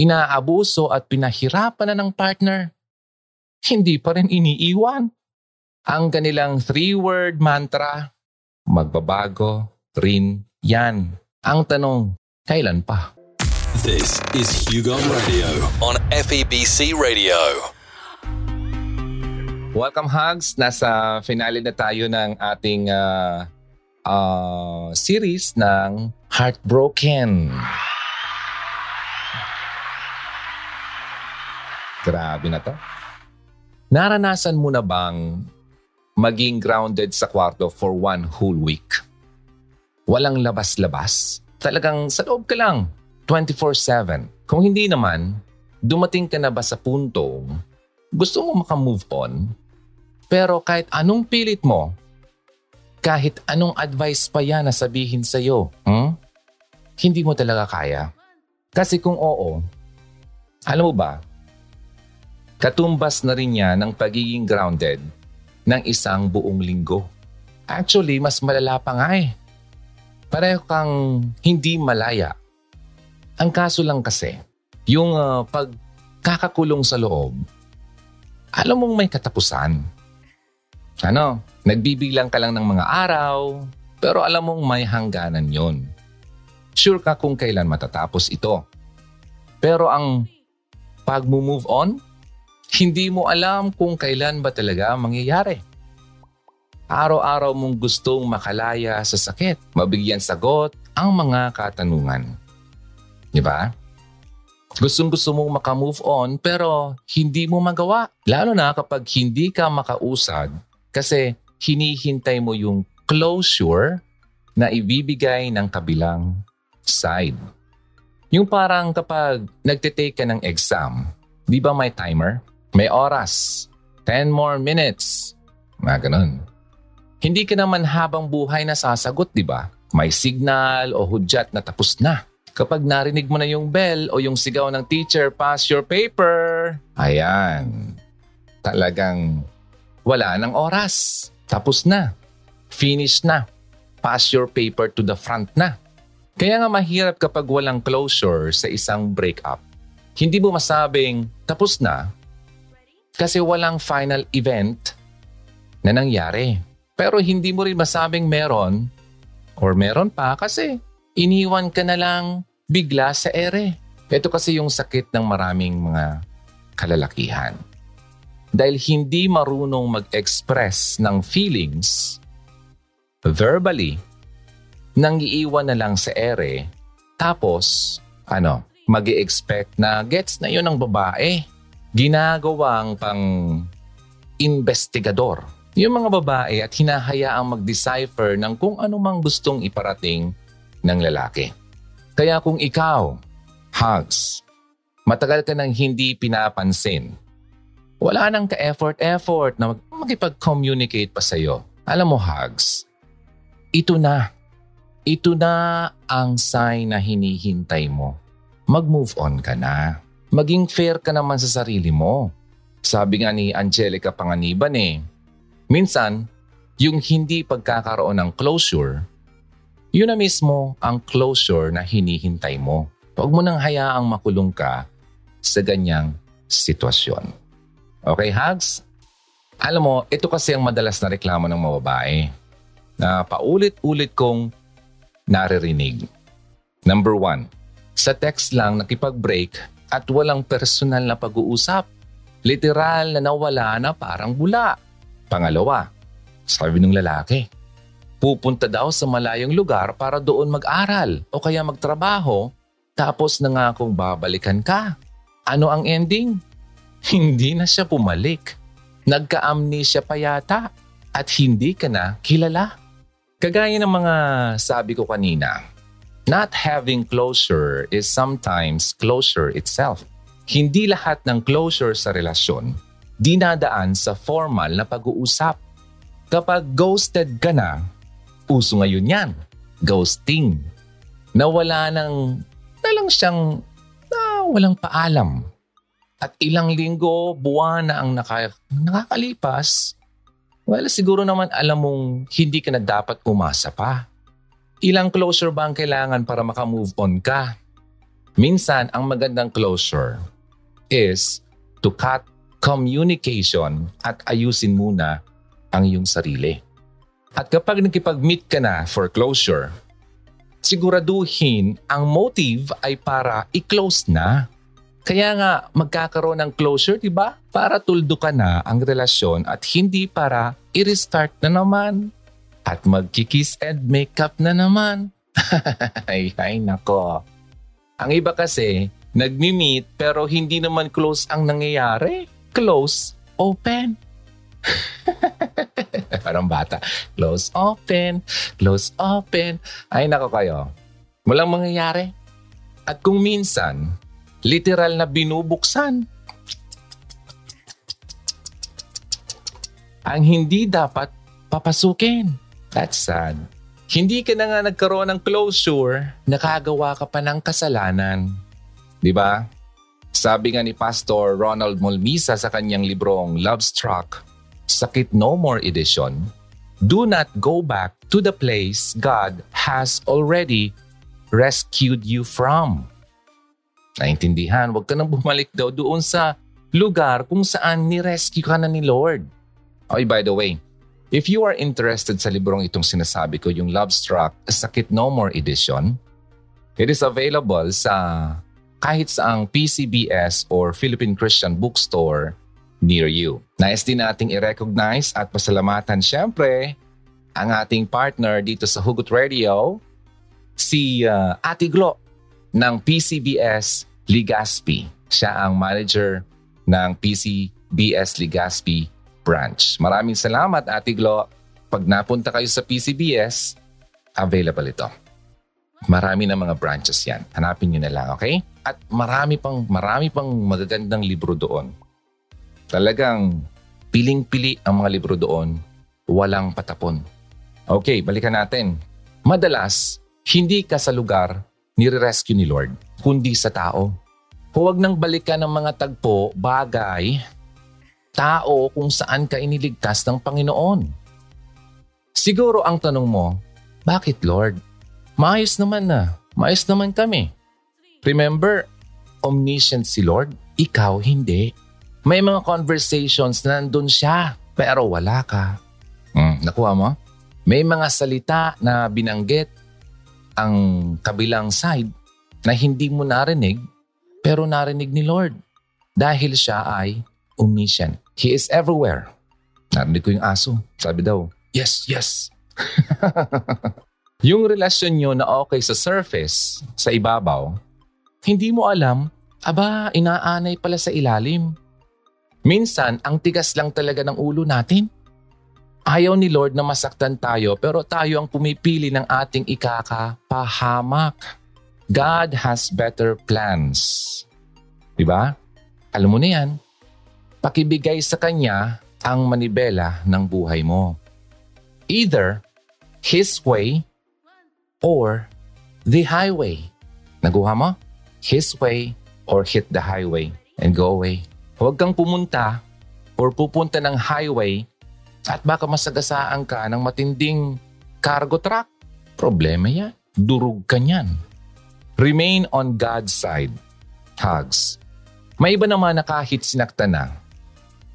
inaabuso at pinahirapan na ng partner, hindi pa rin iniiwan. Ang kanilang three-word mantra, magbabago rin yan. Ang tanong, kailan pa? This is Hugo Radio on FEBC Radio. Welcome Hugs! Nasa finale na tayo ng ating uh, uh, series ng Heartbroken. Grabe na to. Naranasan mo na bang maging grounded sa kwarto for one whole week? Walang labas-labas? Talagang sa loob ka lang, 24-7. Kung hindi naman, dumating ka na ba sa punto gusto mo makamove on, pero kahit anong pilit mo, kahit anong advice pa yan na sabihin sa'yo, hmm? hindi mo talaga kaya. Kasi kung oo, alam mo ba, Katumbas na rin niya ng pagiging grounded ng isang buong linggo. Actually, mas malala pa nga eh. Pareho kang hindi malaya. Ang kaso lang kasi, yung uh, pagkakakulong sa loob, alam mong may katapusan. Ano, nagbibilang ka lang ng mga araw, pero alam mong may hangganan yon. Sure ka kung kailan matatapos ito. Pero ang pag-move on, hindi mo alam kung kailan ba talaga mangyayari. Araw-araw mong gustong makalaya sa sakit, mabigyan sagot ang mga katanungan. Di ba? Gustong gusto mong makamove on pero hindi mo magawa. Lalo na kapag hindi ka makausad kasi hinihintay mo yung closure na ibibigay ng kabilang side. Yung parang kapag nagtitake ka ng exam, di ba may timer? May oras. 10 more minutes. Mga ganun. Hindi ka naman habang buhay na sasagot, di ba? May signal o hudyat na tapos na. Kapag narinig mo na yung bell o yung sigaw ng teacher, pass your paper. Ayan. Talagang wala ng oras. Tapos na. Finish na. Pass your paper to the front na. Kaya nga mahirap kapag walang closure sa isang breakup. Hindi mo masabing tapos na kasi walang final event na nangyari. Pero hindi mo rin masabing meron or meron pa kasi iniwan ka na lang bigla sa ere. Ito kasi yung sakit ng maraming mga kalalakihan. Dahil hindi marunong mag-express ng feelings verbally, nang iiwan na lang sa ere, tapos, ano, mag expect na gets na yun ng babae ginagawang pang investigador yung mga babae at hinahayaang mag-decipher ng kung ano mang gustong iparating ng lalaki. Kaya kung ikaw, hugs, matagal ka nang hindi pinapansin, wala nang ka-effort-effort na makipag-communicate pa sa'yo. Alam mo, hugs, ito na. Ito na ang sign na hinihintay mo. Mag-move on ka na maging fair ka naman sa sarili mo. Sabi nga ni Angelica Panganiban eh, minsan, yung hindi pagkakaroon ng closure, yun na mismo ang closure na hinihintay mo. Huwag mo nang hayaang makulong ka sa ganyang sitwasyon. Okay, Hugs? Alam mo, ito kasi ang madalas na reklamo ng mga babae na paulit-ulit kong naririnig. Number one, sa text lang nakipag-break at walang personal na pag-uusap. Literal na nawala na parang bula. Pangalawa, sabi ng lalaki, pupunta daw sa malayong lugar para doon mag-aral o kaya magtrabaho tapos nangakong babalikan ka. Ano ang ending? Hindi na siya pumalik. Nagka-amnesia pa yata at hindi ka na kilala. Kagaya ng mga sabi ko kanina, Not having closure is sometimes closure itself. Hindi lahat ng closure sa relasyon dinadaan sa formal na pag-uusap. Kapag ghosted ka na, uso ngayon yan, ghosting. Nawala ng, na lang siyang na walang paalam. At ilang linggo, buwan na ang naka, nakakalipas, well, siguro naman alam mong hindi ka na dapat umasa pa. Ilang closure ba ang kailangan para makamove on ka? Minsan, ang magandang closure is to cut communication at ayusin muna ang iyong sarili. At kapag nakipag-meet ka na for closure, siguraduhin ang motive ay para i-close na. Kaya nga magkakaroon ng closure, di ba? Para tuldo ka na ang relasyon at hindi para i-restart na naman. At magkikiss and makeup na naman. ay, ay nako. Ang iba kasi, nagmi-meet pero hindi naman close ang nangyayari. Close, open. Parang bata. Close, open. Close, open. Ay, nako kayo. Walang mangyayari. At kung minsan, literal na binubuksan. Ang hindi dapat papasukin. That's sad. Hindi ka na nga nagkaroon ng closure, nakagawa ka pa ng kasalanan. Di ba? Sabi nga ni Pastor Ronald Molmisa sa kanyang librong Love Struck, Sakit No More Edition, Do not go back to the place God has already rescued you from. Naintindihan, huwag ka nang bumalik daw doon sa lugar kung saan ni-rescue ka na ni Lord. Okay, by the way, If you are interested sa librong itong sinasabi ko, yung Love Struck Sakit No More Edition, it is available sa kahit saang PCBS or Philippine Christian Bookstore near you. Nais din nating i-recognize at pasalamatan syempre ang ating partner dito sa Hugot Radio, si uh, Ate Glo ng PCBS Ligaspi. Siya ang manager ng PCBS Ligaspi branch. Maraming salamat, Ate Glo. Pag napunta kayo sa PCBS, available ito. Marami na mga branches yan. Hanapin nyo na lang, okay? At marami pang, marami pang magagandang libro doon. Talagang piling-pili ang mga libro doon. Walang patapon. Okay, balikan natin. Madalas, hindi ka sa lugar nire-rescue ni Lord, kundi sa tao. Huwag nang balikan ng mga tagpo, bagay, tao kung saan ka iniligtas ng Panginoon. Siguro ang tanong mo, bakit Lord? Maayos naman na. Maayos naman kami. Remember, omniscient si Lord, ikaw hindi. May mga conversations na nandun siya, pero wala ka. Hmm, nakuha mo? May mga salita na binanggit ang kabilang side na hindi mo narinig, pero narinig ni Lord. Dahil siya ay omniscient. He is everywhere. Narinig ko yung aso. Sabi daw, yes, yes. yung relasyon nyo na okay sa surface, sa ibabaw, hindi mo alam, aba, inaanay pala sa ilalim. Minsan, ang tigas lang talaga ng ulo natin. Ayaw ni Lord na masaktan tayo pero tayo ang pumipili ng ating ikakapahamak. God has better plans. Diba? Alam mo na yan pakibigay sa Kanya ang manibela ng buhay mo. Either His way or the highway. Naguha mo? His way or hit the highway and go away. Huwag kang pumunta or pupunta ng highway at baka masagasaan ka ng matinding cargo truck. Problema yan. Durug ka niyan. Remain on God's side. Hugs. May iba naman na kahit sinakta na,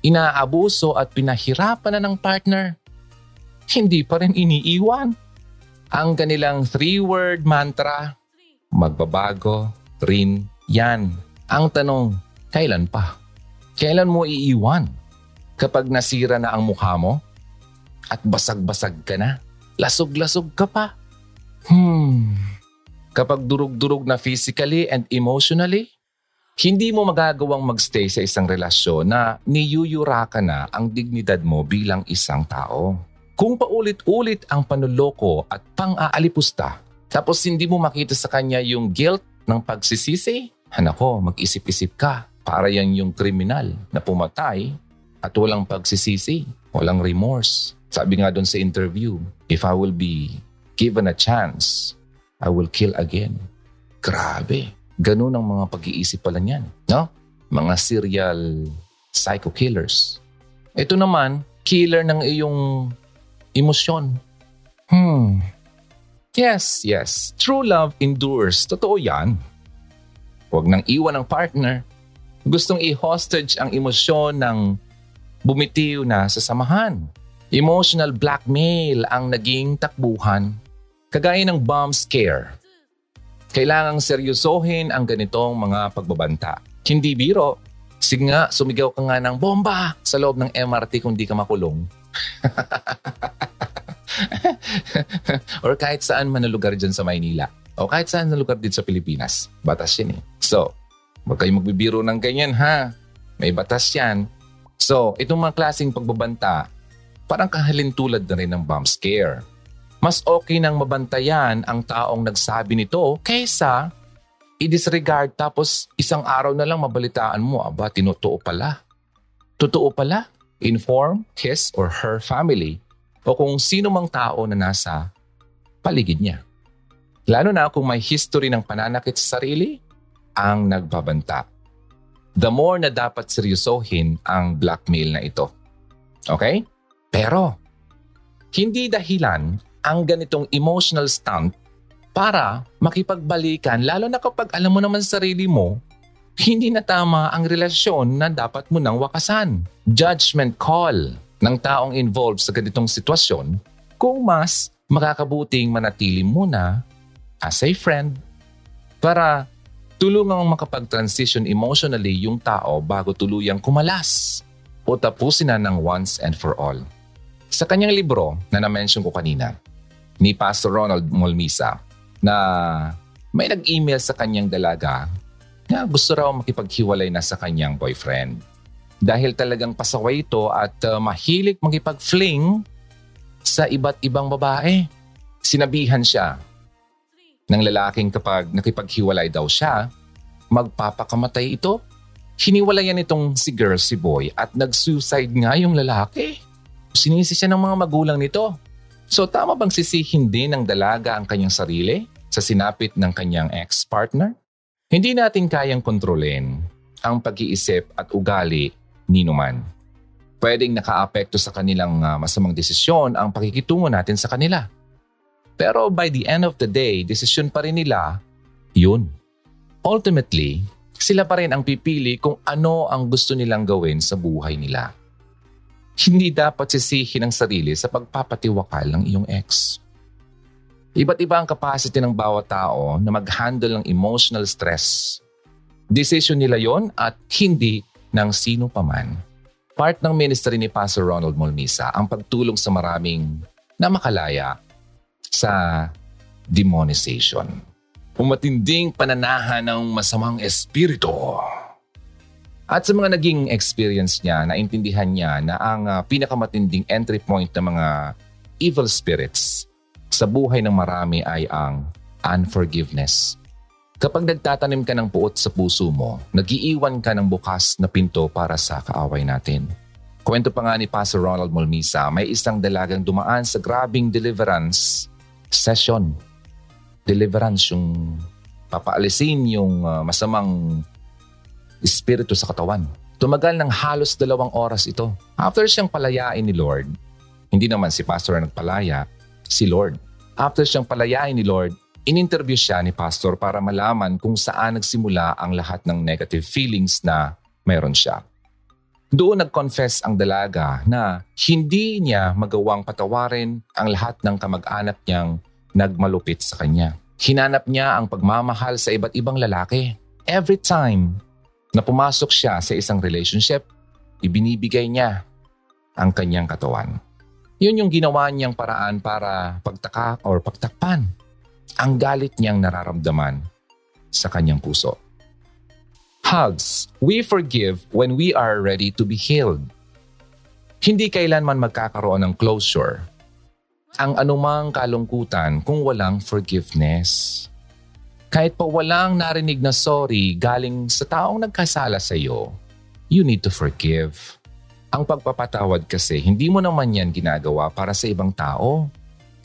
inaabuso at pinahirapan na ng partner, hindi pa rin iniiwan. Ang kanilang three-word mantra, magbabago rin yan. Ang tanong, kailan pa? Kailan mo iiwan? Kapag nasira na ang mukha mo? At basag-basag ka na? Lasog-lasog ka pa? Hmm. Kapag durug-durug na physically and emotionally? Hindi mo magagawang magstay sa isang relasyon na niyuyura ka na ang dignidad mo bilang isang tao. Kung paulit-ulit ang panuloko at pang-aalipusta, tapos hindi mo makita sa kanya yung guilt ng pagsisisi, hanako, mag-isip-isip ka. Para yan yung kriminal na pumatay at walang pagsisisi, walang remorse. Sabi nga doon sa interview, if I will be given a chance, I will kill again. Grabe. Ganun ang mga pag-iisip pala niyan. No? Mga serial psycho killers. Ito naman, killer ng iyong emosyon. Hmm. Yes, yes. True love endures. Totoo yan. Huwag nang iwan ng partner. Gustong i-hostage ang emosyon ng bumitiw na sa samahan. Emotional blackmail ang naging takbuhan. Kagaya ng bomb scare. Kailangang seryosohin ang ganitong mga pagbabanta. Hindi biro. Sige nga, sumigaw ka nga ng bomba sa loob ng MRT kung di ka makulong. Or kahit saan man na lugar dyan sa Maynila. O kahit saan na lugar dito sa Pilipinas. Batas yan eh. So, huwag kayong magbibiro ng ganyan ha. May batas yan. So, itong mga klaseng pagbabanta, parang kahalintulad na rin ng bomb scare. Mas okay nang mabantayan ang taong nagsabi nito kaysa i-disregard tapos isang araw na lang mabalitaan mo, aba, tinutuo pala. Totoo pala, inform his or her family o kung sino mang tao na nasa paligid niya. Lalo na kung may history ng pananakit sa sarili, ang nagbabanta. The more na dapat seryosohin ang blackmail na ito. Okay? Pero, hindi dahilan ang ganitong emotional stunt para makipagbalikan lalo na kapag alam mo naman sa sarili mo, hindi na tama ang relasyon na dapat mo nang wakasan. Judgment call ng taong involved sa ganitong sitwasyon kung mas makakabuting manatili muna as a friend para tulungang makapag-transition emotionally yung tao bago tuluyang kumalas o tapusin na ng once and for all. Sa kanyang libro na na-mention ko kanina, ni Pastor Ronald Molmisa, na may nag-email sa kanyang dalaga na gusto raw makipaghiwalay na sa kanyang boyfriend. Dahil talagang pasaway ito at uh, mahilig makipag-fling sa iba't ibang babae. Sinabihan siya ng lalaking kapag nakipaghiwalay daw siya, magpapakamatay ito. Hiniwalayan itong si girl si boy at nag-suicide nga yung lalaki. Sinisi siya ng mga magulang nito. So tama bang sisihin din ng dalaga ang kanyang sarili sa sinapit ng kanyang ex-partner? Hindi natin kayang kontrolin ang pag-iisip at ugali ni Numan. Pwedeng nakaapekto sa kanilang uh, masamang desisyon ang pakikitungo natin sa kanila. Pero by the end of the day, desisyon pa rin nila, yun. Ultimately, sila pa rin ang pipili kung ano ang gusto nilang gawin sa buhay nila. Hindi dapat sisihin ang sarili sa pagpapatiwakal ng iyong ex. Iba't iba ang capacity ng bawat tao na mag-handle ng emotional stress. Decision nila yon at hindi ng sino paman. Part ng ministry ni Pastor Ronald Molmisa ang pagtulong sa maraming na makalaya sa demonization. Pumatinding pananahan ng masamang espiritu. At sa mga naging experience niya, naintindihan niya na ang uh, pinakamatinding entry point ng mga evil spirits sa buhay ng marami ay ang unforgiveness. Kapag nagtatanim ka ng puot sa puso mo, nagiiwan ka ng bukas na pinto para sa kaaway natin. Kwento pa nga ni Pastor Ronald Molmisa, may isang dalagang dumaan sa grabing deliverance session. Deliverance, yung papaalisin yung uh, masamang espiritu sa katawan. Tumagal ng halos dalawang oras ito. After siyang palayain ni Lord, hindi naman si pastor ang nagpalaya, si Lord. After siyang palayain ni Lord, in-interview siya ni pastor para malaman kung saan nagsimula ang lahat ng negative feelings na mayroon siya. Doon nag-confess ang dalaga na hindi niya magawang patawarin ang lahat ng kamag-anak niyang nagmalupit sa kanya. Hinanap niya ang pagmamahal sa iba't ibang lalaki. Every time na pumasok siya sa isang relationship, ibinibigay niya ang kanyang katawan. Yun yung ginawa niyang paraan para pagtaka or pagtakpan ang galit niyang nararamdaman sa kanyang puso. Hugs. We forgive when we are ready to be healed. Hindi kailanman magkakaroon ng closure ang anumang kalungkutan kung walang forgiveness. Kahit pa walang narinig na sorry galing sa taong nagkasala sa iyo, you need to forgive. Ang pagpapatawad kasi, hindi mo naman yan ginagawa para sa ibang tao.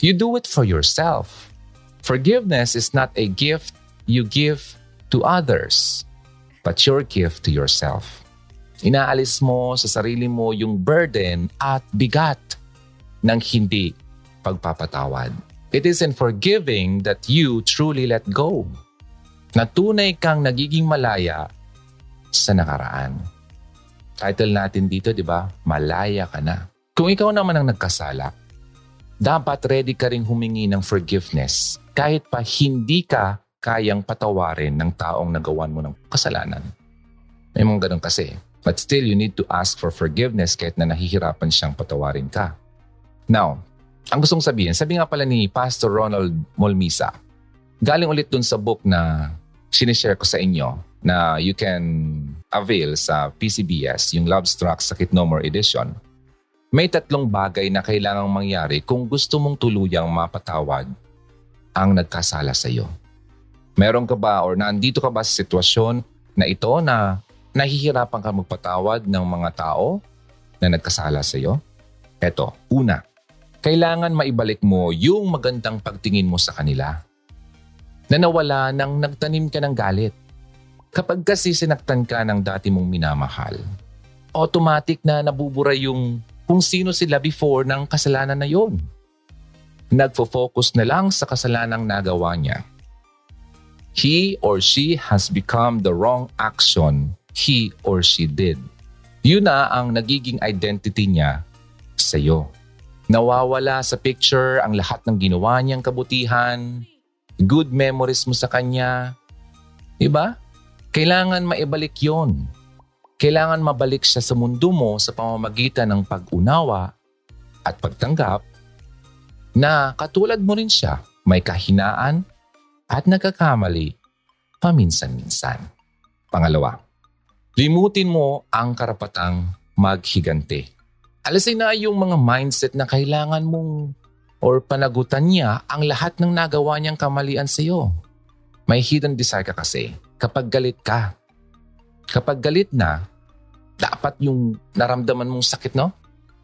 You do it for yourself. Forgiveness is not a gift you give to others but your gift to yourself. Inaalis mo sa sarili mo yung burden at bigat ng hindi pagpapatawad. It is in forgiving that you truly let go. na tunay kang nagiging malaya sa nakaraan. Title natin dito, di ba? Malaya ka na. Kung ikaw naman ang nagkasala, dapat ready ka ring humingi ng forgiveness kahit pa hindi ka kayang patawarin ng taong nagawan mo ng kasalanan. May mga ganun kasi. But still, you need to ask for forgiveness kahit na nahihirapan siyang patawarin ka. Now, ang gustong sabihin, sabi nga pala ni Pastor Ronald Molmisa, galing ulit dun sa book na sinishare ko sa inyo na you can avail sa PCBS, yung Love Struck Sakit No More Edition. May tatlong bagay na kailangang mangyari kung gusto mong tuluyang mapatawad ang nagkasala sa iyo. Meron ka ba or nandito ka ba sa sitwasyon na ito na nahihirapan ka magpatawad ng mga tao na nagkasala sa iyo? Eto, una, kailangan maibalik mo yung magandang pagtingin mo sa kanila na nawala nang nagtanim ka ng galit. Kapag kasi sinaktan ka ng dati mong minamahal, automatic na nabubura yung kung sino sila before ng kasalanan na yon. Nagfo-focus na lang sa kasalanang nagawa niya. He or she has become the wrong action he or she did. Yun na ang nagiging identity niya sa iyo. Nawawala sa picture ang lahat ng ginawa niyang kabutihan, good memories mo sa kanya. Diba? Kailangan maibalik yon. Kailangan mabalik siya sa mundo mo sa pamamagitan ng pag-unawa at pagtanggap na katulad mo rin siya, may kahinaan at nagkakamali paminsan-minsan. Pangalawa, limutin mo ang karapatang maghigante. Alisin na yung mga mindset na kailangan mong or panagutan niya ang lahat ng nagawa niyang kamalian sa iyo. May hidden desire ka kasi kapag galit ka. Kapag galit na, dapat yung naramdaman mong sakit, no?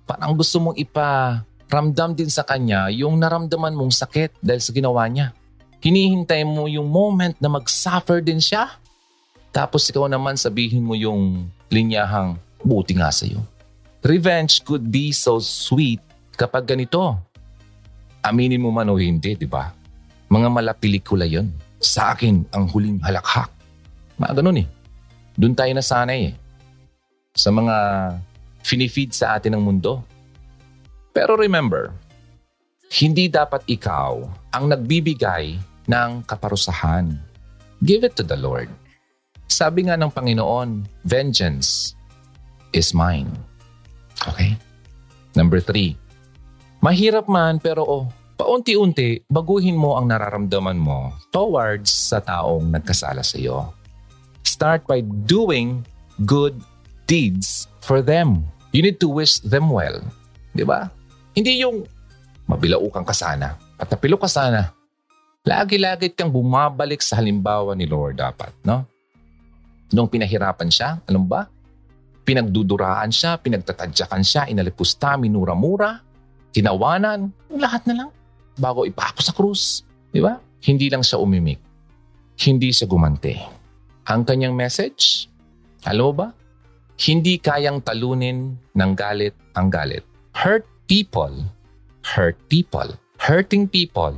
Parang gusto mong iparamdam din sa kanya yung naramdaman mong sakit dahil sa ginawa niya. Hinihintay mo yung moment na mag-suffer din siya. Tapos ikaw naman sabihin mo yung linyahang buti nga sa'yo. Revenge could be so sweet kapag ganito. Aminin mo man o hindi, di ba? Mga malapelikula yon. Sa akin, ang huling halakhak. Mga ganun eh. Doon tayo nasanay eh. Sa mga finifeed sa atin ng mundo. Pero remember, hindi dapat ikaw ang nagbibigay ng kaparusahan. Give it to the Lord. Sabi nga ng Panginoon, vengeance is mine. Okay? Number three, Mahirap man pero oh, paunti-unti baguhin mo ang nararamdaman mo towards sa taong nagkasala sa iyo. Start by doing good deeds for them. You need to wish them well. Di ba? Hindi yung mabilaukan ka sana at napilo ka sana. Lagi-lagi kang bumabalik sa halimbawa ni Lord dapat, no? Nung pinahirapan siya, alam ba? Pinagduduraan siya, pinagtatadyakan siya, inalipusta, minura-mura, tinawanan, lahat na lang bago ipako sa krus. Di ba? Hindi lang siya umimik. Hindi siya gumante. Ang kanyang message, alam ba? Hindi kayang talunin ng galit ang galit. Hurt people, hurt people. Hurting people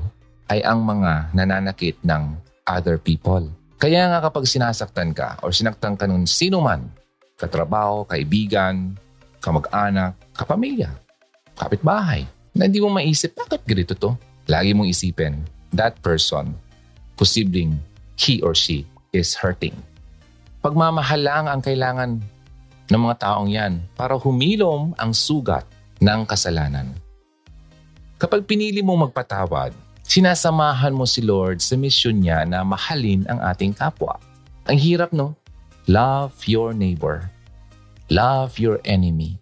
ay ang mga nananakit ng other people. Kaya nga kapag sinasaktan ka or sinaktan ka ng sino man, katrabaho, kaibigan, kamag-anak, kapamilya, kapitbahay, na hindi mo maisip, bakit ganito to? Lagi mong isipin, that person, posibleng he or she is hurting. Pagmamahal lang ang kailangan ng mga taong yan para humilom ang sugat ng kasalanan. Kapag pinili mong magpatawad, sinasamahan mo si Lord sa misyon niya na mahalin ang ating kapwa. Ang hirap no? Love your neighbor. Love your enemy.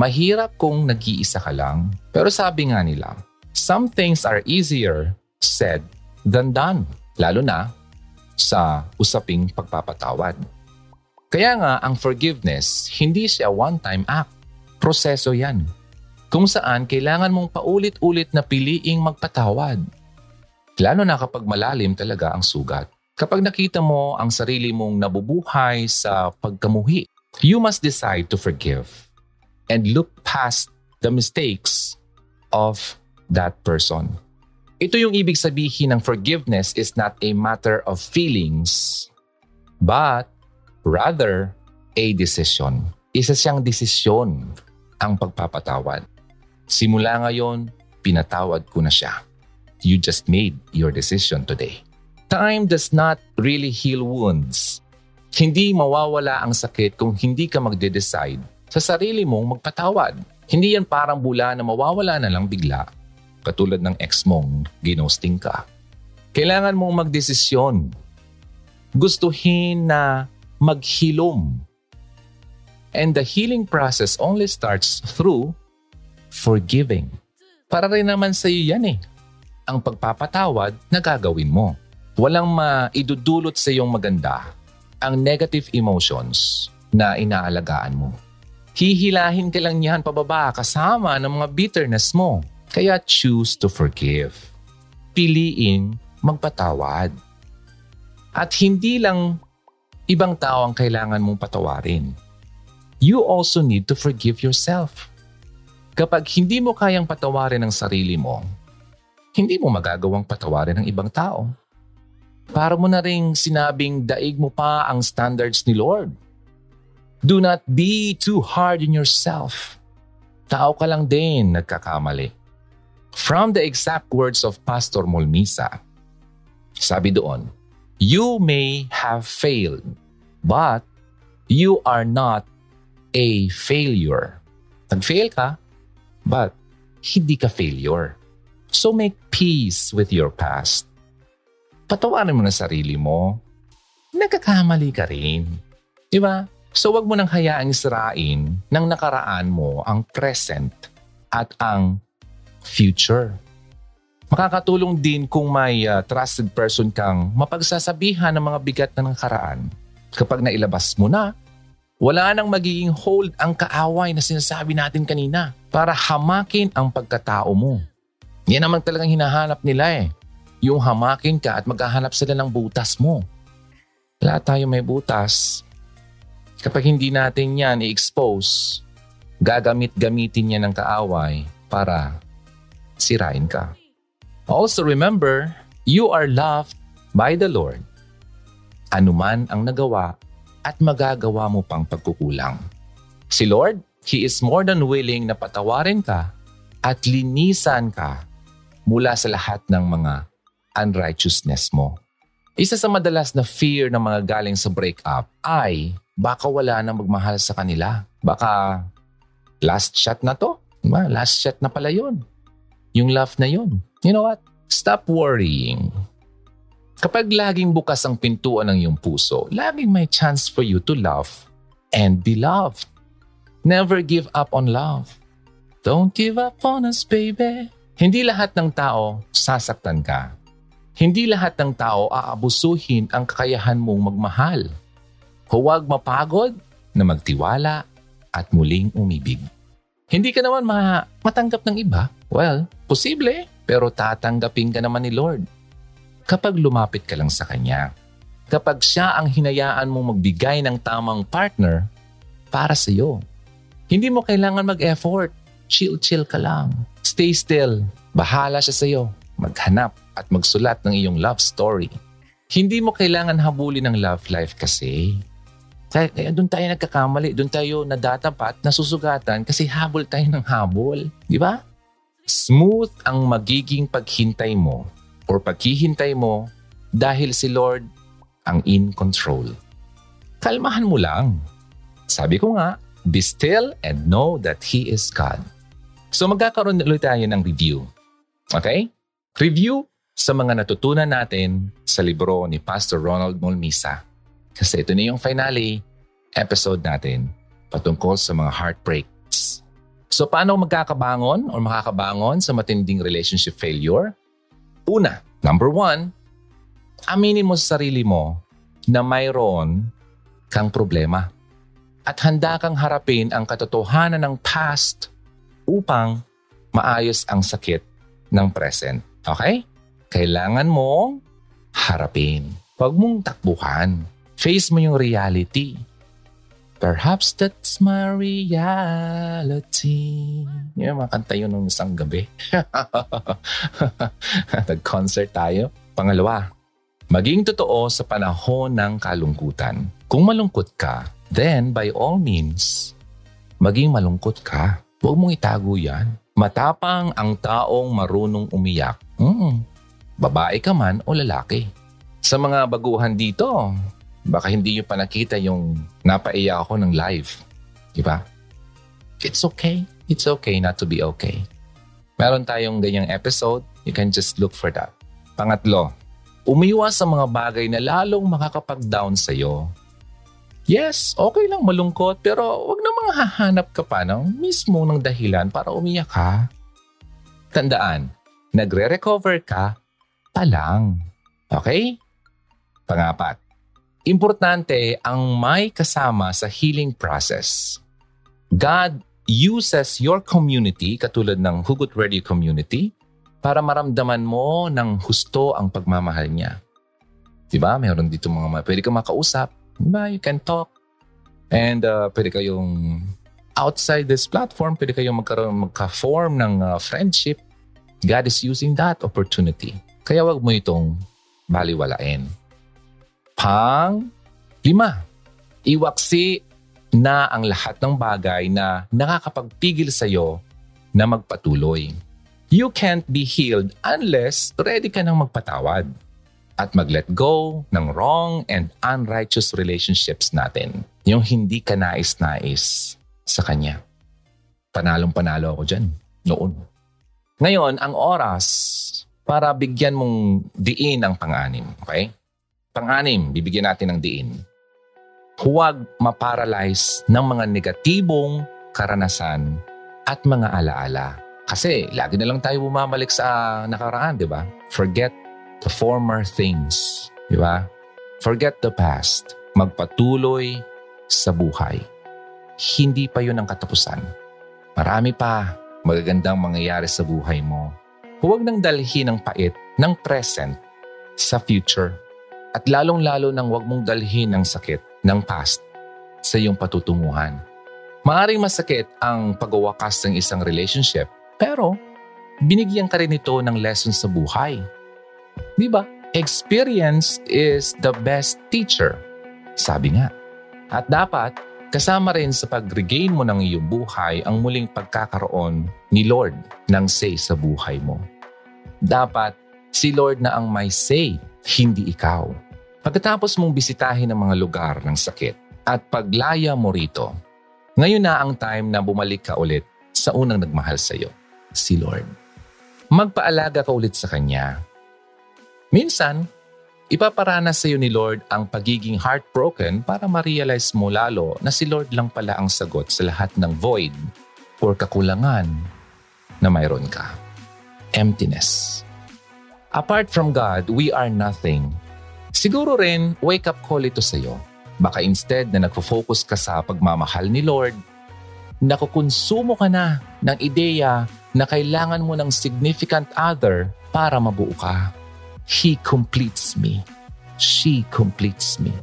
Mahirap kung nag-iisa ka lang, pero sabi nga nila, some things are easier said than done, lalo na sa usaping pagpapatawad. Kaya nga, ang forgiveness, hindi siya one-time act. Proseso yan. Kung saan kailangan mong paulit-ulit na piliing magpatawad. Lalo na kapag malalim talaga ang sugat. Kapag nakita mo ang sarili mong nabubuhay sa pagkamuhi, you must decide to forgive and look past the mistakes of that person. Ito yung ibig sabihin ng forgiveness is not a matter of feelings, but rather a decision. Isa siyang desisyon ang pagpapatawad. Simula ngayon, pinatawad ko na siya. You just made your decision today. Time does not really heal wounds. Hindi mawawala ang sakit kung hindi ka magde-decide sa sarili mong magpatawad. Hindi yan parang bula na mawawala na lang bigla katulad ng ex mong ginosting ka. Kailangan mong magdesisyon. Gustuhin na maghilom. And the healing process only starts through forgiving. Para rin naman sa iyo yan eh. Ang pagpapatawad na gagawin mo. Walang maidudulot sa iyong maganda ang negative emotions na inaalagaan mo. Hihilahin ka lang yan pababa kasama ng mga bitterness mo kaya choose to forgive. Piliin magpatawad. At hindi lang ibang tao ang kailangan mong patawarin. You also need to forgive yourself. Kapag hindi mo kayang patawarin ang sarili mo, hindi mo magagawang patawarin ng ibang tao. Para mo na ring sinabing daig mo pa ang standards ni Lord. Do not be too hard on yourself. Tao ka lang din nagkakamali. From the exact words of Pastor Molmisa, sabi doon, You may have failed, but you are not a failure. Nag-fail ka, but hindi ka failure. So make peace with your past. Patawarin mo na sarili mo. Nagkakamali ka rin. Di ba? So wag mo nang hayaang sirain ng nakaraan mo ang present at ang future. Makakatulong din kung may uh, trusted person kang mapagsasabihan ng mga bigat na nakaraan. Kapag nailabas mo na, wala nang magiging hold ang kaaway na sinasabi natin kanina para hamakin ang pagkatao mo. Yan naman talagang hinahanap nila eh. Yung hamakin ka at maghahanap sila ng butas mo. Lahat tayo may butas. Kapag hindi natin yan i-expose, gagamit-gamitin niya ng kaaway para sirain ka. Also remember, you are loved by the Lord. Anuman ang nagawa at magagawa mo pang pagkukulang. Si Lord, He is more than willing na patawarin ka at linisan ka mula sa lahat ng mga unrighteousness mo. Isa sa madalas na fear ng mga galing sa breakup ay baka wala na magmahal sa kanila. Baka last shot na to. Diba? Last shot na pala yun yung love na yun. You know what? Stop worrying. Kapag laging bukas ang pintuan ng iyong puso, laging may chance for you to love and be loved. Never give up on love. Don't give up on us, baby. Hindi lahat ng tao sasaktan ka. Hindi lahat ng tao aabusuhin ang kakayahan mong magmahal. Huwag mapagod na magtiwala at muling umibig. Hindi ka naman ma- matanggap ng iba. Well, posible, pero tatanggapin ka naman ni Lord. Kapag lumapit ka lang sa Kanya. Kapag siya ang hinayaan mong magbigay ng tamang partner para sa iyo. Hindi mo kailangan mag-effort. Chill-chill ka lang. Stay still. Bahala siya sa iyo. Maghanap at magsulat ng iyong love story. Hindi mo kailangan habulin ng love life kasi kaya, doon tayo nagkakamali, doon tayo nadatapat, nasusugatan kasi habol tayo ng habol. Di ba? Smooth ang magiging paghintay mo or paghihintay mo dahil si Lord ang in control. Kalmahan mo lang. Sabi ko nga, be still and know that He is God. So magkakaroon ulit tayo ng review. Okay? Review sa mga natutunan natin sa libro ni Pastor Ronald Molmisa kasi ito na yung finale episode natin patungkol sa mga heartbreaks. So paano magkakabangon o makakabangon sa matinding relationship failure? Una, number one, aminin mo sa sarili mo na mayroon kang problema at handa kang harapin ang katotohanan ng past upang maayos ang sakit ng present. Okay? Kailangan mong harapin. Huwag mong takbuhan. Face mo yung reality. Perhaps that's my reality. Yung mga kanta yun nung isang gabi. Nag-concert tayo. Pangalawa, maging totoo sa panahon ng kalungkutan. Kung malungkot ka, then by all means, maging malungkot ka. Huwag mong itago yan. Matapang ang taong marunong umiyak. Mm, babae ka man o lalaki. Sa mga baguhan dito, Baka hindi nyo pa nakita yung napaiyak ako ng live. Di ba? It's okay. It's okay not to be okay. Meron tayong ganyang episode. You can just look for that. Pangatlo, umiwas sa mga bagay na lalong makakapag-down sa'yo. Yes, okay lang malungkot pero wag namang hahanap ka pa ng mismo ng dahilan para umiyak ka. Tandaan, nagre-recover ka pa lang. Okay? Pangapat, importante ang may kasama sa healing process. God uses your community, katulad ng Hugot Radio community, para maramdaman mo ng husto ang pagmamahal niya. Diba? Mayroon dito mga pwede kang makausap. Diba? You can talk. And uh, pwede kayong outside this platform, pwede kayong magkaroon, magka-form ng uh, friendship. God is using that opportunity. Kaya wag mo itong baliwalain. Pang lima, iwaksi na ang lahat ng bagay na nakakapagpigil sa iyo na magpatuloy. You can't be healed unless ready ka nang magpatawad at mag-let go ng wrong and unrighteous relationships natin. Yung hindi ka nais-nais sa Kanya. Panalong-panalo ako dyan noon. Ngayon, ang oras para bigyan mong diin ang pang-anim. Okay? Pang-anim, bibigyan natin ng diin. Huwag maparalyze ng mga negatibong karanasan at mga alaala. Kasi lagi na lang tayo bumabalik sa nakaraan, di ba? Forget the former things, di ba? Forget the past. Magpatuloy sa buhay. Hindi pa yun ang katapusan. Marami pa magagandang mangyayari sa buhay mo. Huwag nang dalhin ang pait ng present sa future at lalong-lalo nang huwag mong dalhin ang sakit ng past sa iyong patutunguhan. Maaring masakit ang pagwawakas ng isang relationship, pero binigyan ka rin ito ng lesson sa buhay. Di ba? Experience is the best teacher. Sabi nga. At dapat, kasama rin sa pag-regain mo ng iyong buhay ang muling pagkakaroon ni Lord ng say sa buhay mo. Dapat, si Lord na ang may say, hindi ikaw. Pagkatapos mong bisitahin ang mga lugar ng sakit at paglaya mo rito, ngayon na ang time na bumalik ka ulit sa unang nagmahal sa iyo, si Lord. Magpaalaga ka ulit sa Kanya. Minsan, ipaparanas sa iyo ni Lord ang pagiging heartbroken para ma-realize mo lalo na si Lord lang pala ang sagot sa lahat ng void or kakulangan na mayroon ka. Emptiness. Apart from God, we are nothing Siguro rin, wake-up call ito sa iyo. Baka instead na nagfo-focus ka sa pagmamahal ni Lord, nakukonsumo ka na ng ideya na kailangan mo ng significant other para mabuo ka. He completes me. She completes me.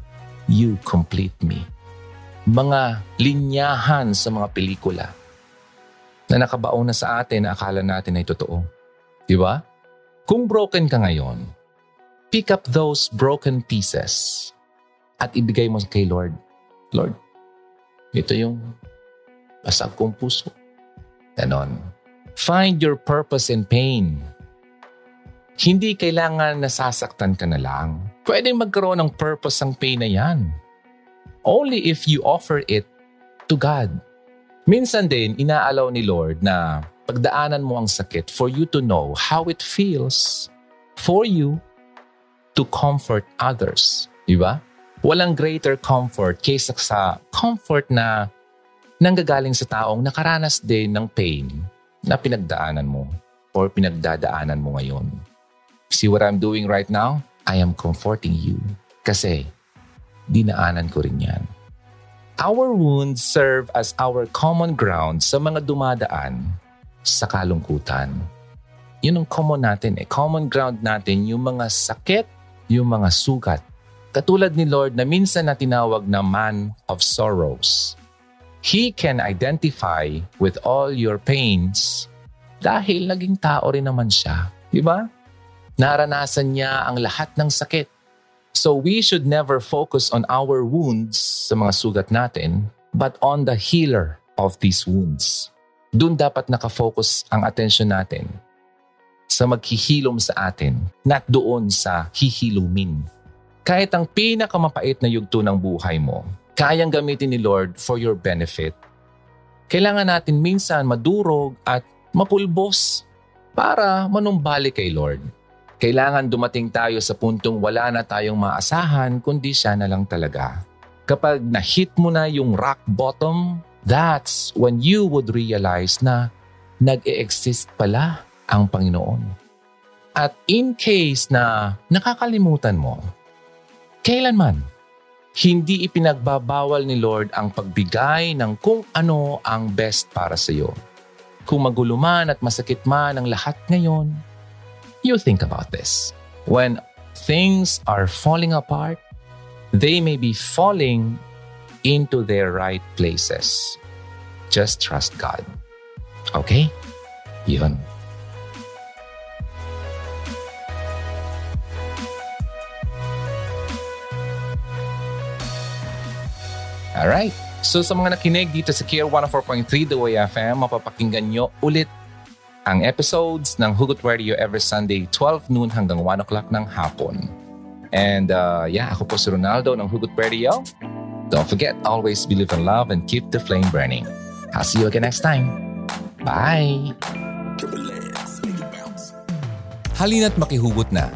You complete me. Mga linyahan sa mga pelikula na nakabaon na sa atin na akala natin ay totoo. Di ba? Kung broken ka ngayon, pick up those broken pieces at ibigay mo kay Lord. Lord, ito yung basag kong puso. Ganon. Find your purpose in pain. Hindi kailangan nasasaktan ka na lang. Pwedeng magkaroon ng purpose ang pain na yan. Only if you offer it to God. Minsan din, inaalaw ni Lord na pagdaanan mo ang sakit for you to know how it feels for you to comfort others. Di ba? Walang greater comfort kaysa sa comfort na nanggagaling sa taong nakaranas din ng pain na pinagdaanan mo or pinagdadaanan mo ngayon. See what I'm doing right now? I am comforting you kasi dinaanan ko rin yan. Our wounds serve as our common ground sa mga dumadaan sa kalungkutan. Yun ang common natin eh. Common ground natin yung mga sakit yung mga sugat Katulad ni Lord na minsan na tinawag na man of sorrows. He can identify with all your pains dahil naging tao rin naman siya. Di ba? Naranasan niya ang lahat ng sakit. So we should never focus on our wounds sa mga sugat natin, but on the healer of these wounds. Doon dapat nakafocus ang atensyon natin sa maghihilom sa atin, not doon sa hihilumin kahit ang pinakamapait na yugto ng buhay mo, kayang gamitin ni Lord for your benefit. Kailangan natin minsan madurog at mapulbos para manumbalik kay Lord. Kailangan dumating tayo sa puntong wala na tayong maasahan kundi siya na lang talaga. Kapag na-hit mo na yung rock bottom, that's when you would realize na nag-e-exist pala ang Panginoon. At in case na nakakalimutan mo, Kailanman, hindi ipinagbabawal ni Lord ang pagbigay ng kung ano ang best para sa iyo. Kung magulo man at masakit man ang lahat ngayon, you think about this. When things are falling apart, they may be falling into their right places. Just trust God. Okay? Yun. Alright. So sa mga nakinig dito sa Care 104.3 The Way FM, mapapakinggan nyo ulit ang episodes ng Hugot Radio every Sunday 12 noon hanggang 1 o'clock ng hapon. And uh, yeah, ako po si Ronaldo ng Hugot Radio. Don't forget, always believe in love and keep the flame burning. I'll see you again next time. Bye! Halina't makihugot na.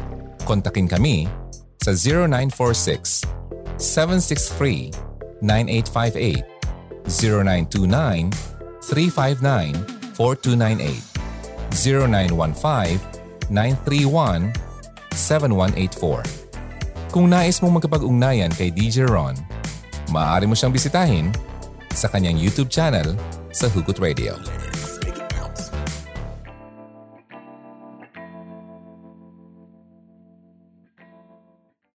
Kontakin kami sa 0946 763 9858 0929 359 4298 0915 931 7184 Kung nais mong magkapag-ugnayan kay DJ Ron, maaari mo siyang bisitahin sa kanyang YouTube channel sa Hugot Radio.